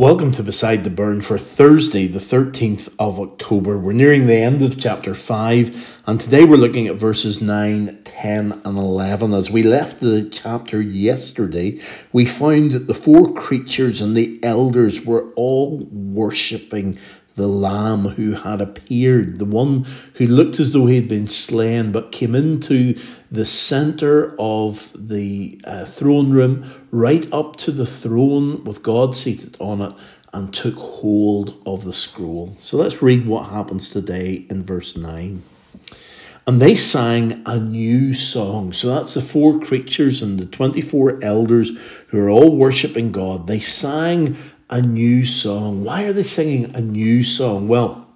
Welcome to Beside the Burn for Thursday, the 13th of October. We're nearing the end of chapter 5, and today we're looking at verses 9, 10, and 11. As we left the chapter yesterday, we found that the four creatures and the elders were all worshipping the Lamb who had appeared, the one who looked as though he had been slain, but came into the center of the uh, throne room, right up to the throne with God seated on it, and took hold of the scroll. So let's read what happens today in verse 9. And they sang a new song. So that's the four creatures and the 24 elders who are all worshipping God. They sang a new song. Why are they singing a new song? Well,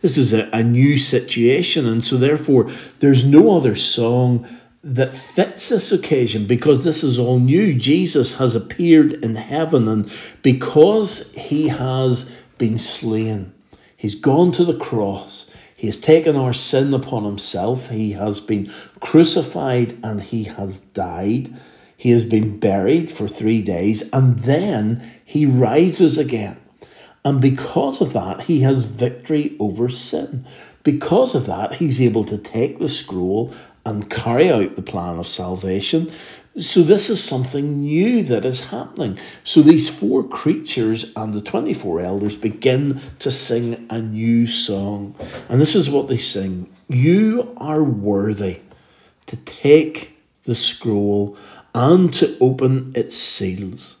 this is a, a new situation, and so therefore there's no other song that fits this occasion because this is all new. Jesus has appeared in heaven, and because he has been slain, he's gone to the cross. He has taken our sin upon himself. He has been crucified and he has died. He has been buried for three days and then he rises again. And because of that, he has victory over sin. Because of that, he's able to take the scroll and carry out the plan of salvation. So, this is something new that is happening. So, these four creatures and the 24 elders begin to sing a new song. And this is what they sing You are worthy to take the scroll and to open its seals.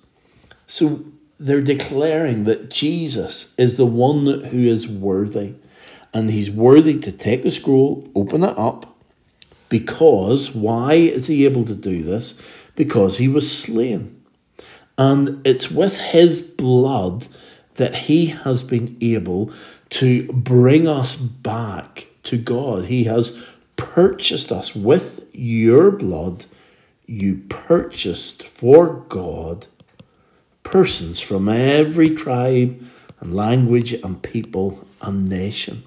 So, they're declaring that Jesus is the one who is worthy. And he's worthy to take the scroll, open it up, because why is he able to do this? Because he was slain. And it's with his blood that he has been able to bring us back to God. He has purchased us with your blood. You purchased for God persons from every tribe and language and people and nation.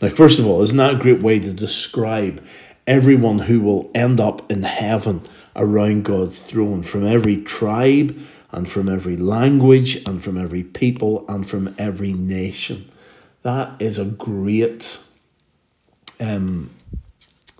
Now, first of all, isn't that a great way to describe everyone who will end up in heaven around God's throne from every tribe and from every language and from every people and from every nation? That is a great um,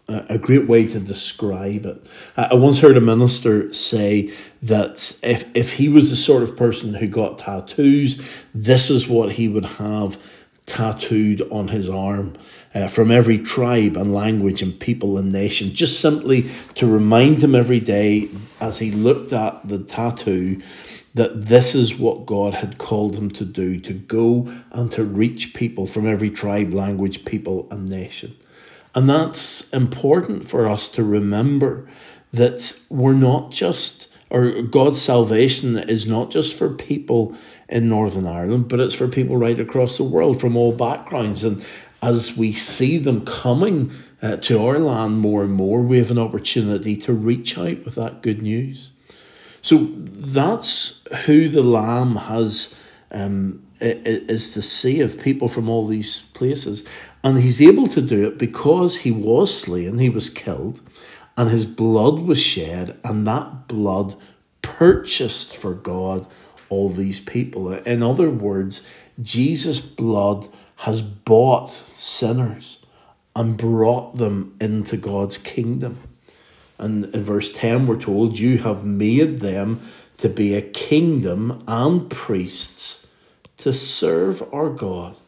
a great way to describe it. I once heard a minister say that if, if he was the sort of person who got tattoos, this is what he would have tattooed on his arm uh, from every tribe and language and people and nation, just simply to remind him every day as he looked at the tattoo that this is what God had called him to do to go and to reach people from every tribe, language, people, and nation. And that's important for us to remember that we're not just, or God's salvation is not just for people in Northern Ireland, but it's for people right across the world from all backgrounds. And as we see them coming uh, to our land more and more, we have an opportunity to reach out with that good news. So that's who the Lamb has um, is to save people from all these places. And he's able to do it because he was slain, he was killed, and his blood was shed, and that blood purchased for God all these people. In other words, Jesus' blood has bought sinners and brought them into God's kingdom. And in verse 10, we're told, You have made them to be a kingdom and priests to serve our God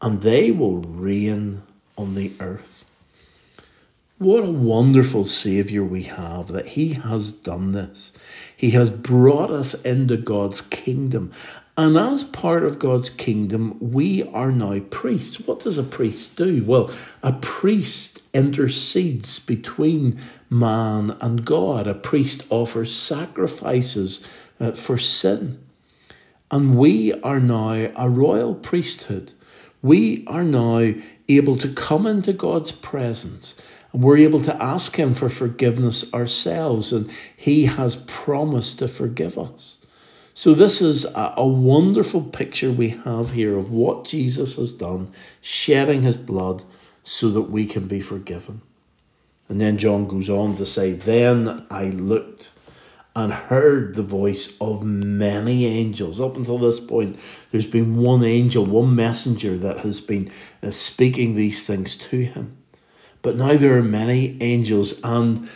and they will reign on the earth. What a wonderful Saviour we have that He has done this. He has brought us into God's kingdom. And as part of God's kingdom, we are now priests. What does a priest do? Well, a priest intercedes between man and God. A priest offers sacrifices uh, for sin. And we are now a royal priesthood we are now able to come into God's presence and we're able to ask Him for forgiveness ourselves, and He has promised to forgive us. So, this is a, a, wonderful picture we have here of what Jesus has done, shedding His blood so that we can be forgiven. And then John goes on to say, Then I looked and heard the voice of many angels. Up until this point, there's been one angel, one messenger that has been uh, speaking these things to him. But now there are many angels, and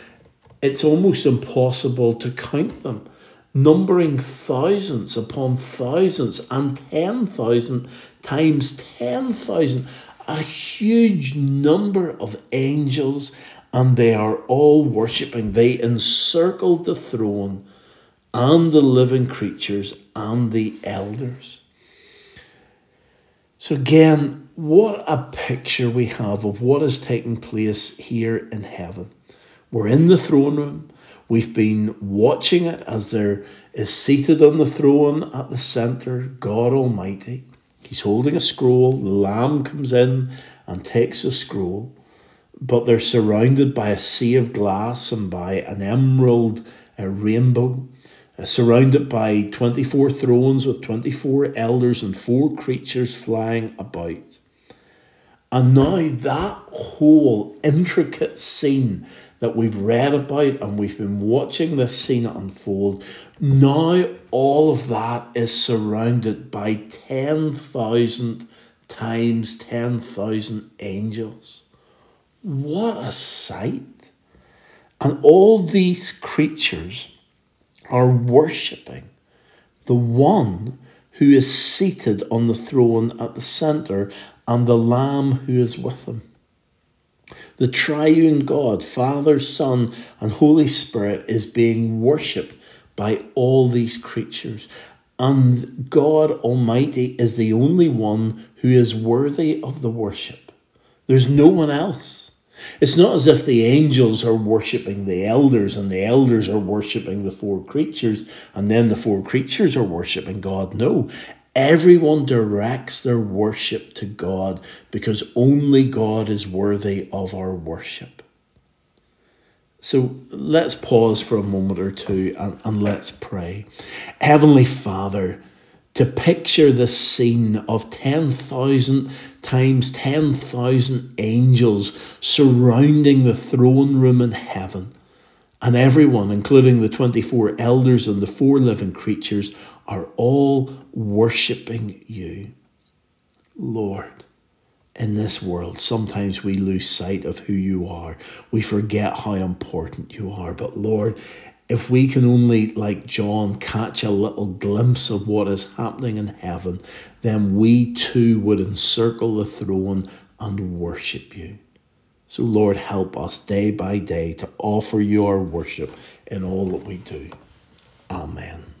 it's almost impossible to count them, numbering thousands upon thousands and 10,000 times 10,000. A huge number of angels and they are all worshipping. They encircled the throne and the living creatures and the elders. So, again, what a picture we have of what is taking place here in heaven. We're in the throne room. We've been watching it as there is seated on the throne at the centre God Almighty. He's holding a scroll. The Lamb comes in and takes a scroll but they're surrounded by a sea of glass and by an emerald a rainbow, uh, surrounded by 24 thrones with 24 elders and four creatures flying about. And now that whole intricate scene that we've read about and we've been watching this scene unfold, now all of that is surrounded by 10,000 times 10,000 angels. What a sight! And all these creatures are worshipping the one who is seated on the throne at the centre and the Lamb who is with him. The triune God, Father, Son, and Holy Spirit, is being worshipped by all these creatures. And God Almighty is the only one who is worthy of the worship. There's no one else. It's not as if the angels are worshipping the elders and the elders are worshipping the four creatures and then the four creatures are worshipping God. No, everyone directs their worship to God because only God is worthy of our worship. So let's pause for a moment or two and, and let's pray. Heavenly Father, to picture the scene of 10,000 times 10,000 angels surrounding the throne room in heaven. And everyone, including the 24 elders and the four living creatures, are all worshipping you. Lord, in this world, sometimes we lose sight of who you are. We forget how important you are. But Lord, if we can only, like John, catch a little glimpse of what is happening in heaven, then we too would encircle the throne and worship you. So, Lord, help us day by day to offer you our worship in all that we do. Amen.